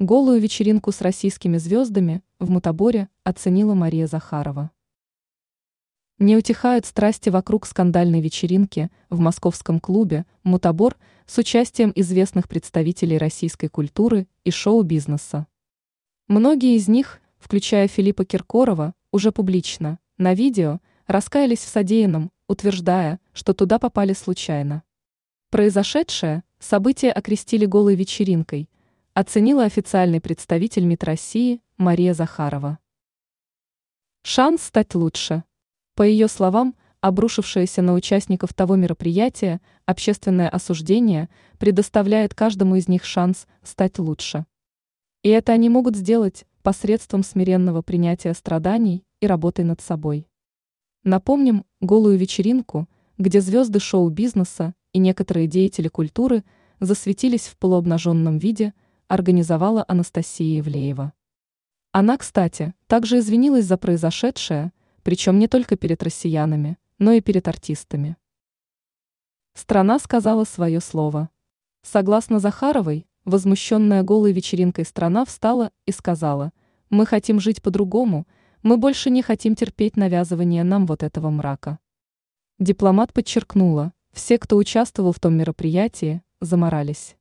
Голую вечеринку с российскими звездами в Мутаборе оценила Мария Захарова. Не утихают страсти вокруг скандальной вечеринки в московском клубе «Мутабор» с участием известных представителей российской культуры и шоу-бизнеса. Многие из них, включая Филиппа Киркорова, уже публично, на видео, раскаялись в содеянном, утверждая, что туда попали случайно. Произошедшее событие окрестили голой вечеринкой, оценила официальный представитель МИД России Мария Захарова. Шанс стать лучше – по ее словам, обрушившееся на участников того мероприятия общественное осуждение предоставляет каждому из них шанс стать лучше. И это они могут сделать посредством смиренного принятия страданий и работы над собой. Напомним голую вечеринку, где звезды шоу-бизнеса и некоторые деятели культуры засветились в полуобнаженном виде, организовала Анастасия Евлеева. Она, кстати, также извинилась за произошедшее – причем не только перед россиянами, но и перед артистами. Страна сказала свое слово. Согласно Захаровой, возмущенная голой вечеринкой страна встала и сказала, мы хотим жить по-другому, мы больше не хотим терпеть навязывание нам вот этого мрака. Дипломат подчеркнула, все, кто участвовал в том мероприятии, заморались.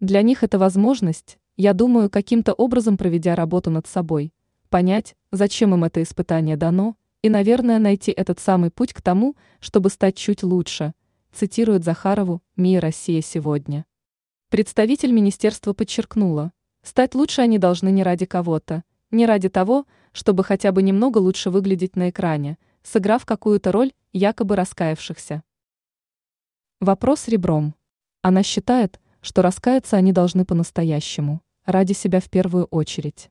Для них это возможность, я думаю, каким-то образом проведя работу над собой, понять, зачем им это испытание дано, и, наверное, найти этот самый путь к тому, чтобы стать чуть лучше, цитирует Захарову «МИА Россия сегодня». Представитель министерства подчеркнула, стать лучше они должны не ради кого-то, не ради того, чтобы хотя бы немного лучше выглядеть на экране, сыграв какую-то роль якобы раскаявшихся. Вопрос ребром. Она считает, что раскаяться они должны по-настоящему, ради себя в первую очередь.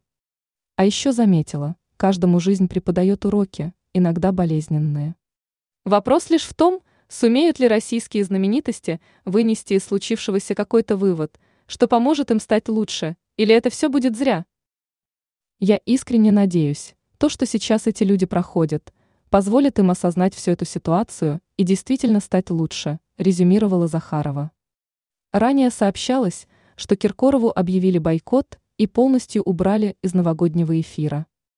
А еще заметила, каждому жизнь преподает уроки, иногда болезненные. Вопрос лишь в том, сумеют ли российские знаменитости вынести из случившегося какой-то вывод, что поможет им стать лучше, или это все будет зря. Я искренне надеюсь, то, что сейчас эти люди проходят, позволит им осознать всю эту ситуацию и действительно стать лучше, резюмировала Захарова. Ранее сообщалось, что Киркорову объявили бойкот и полностью убрали из новогоднего эфира.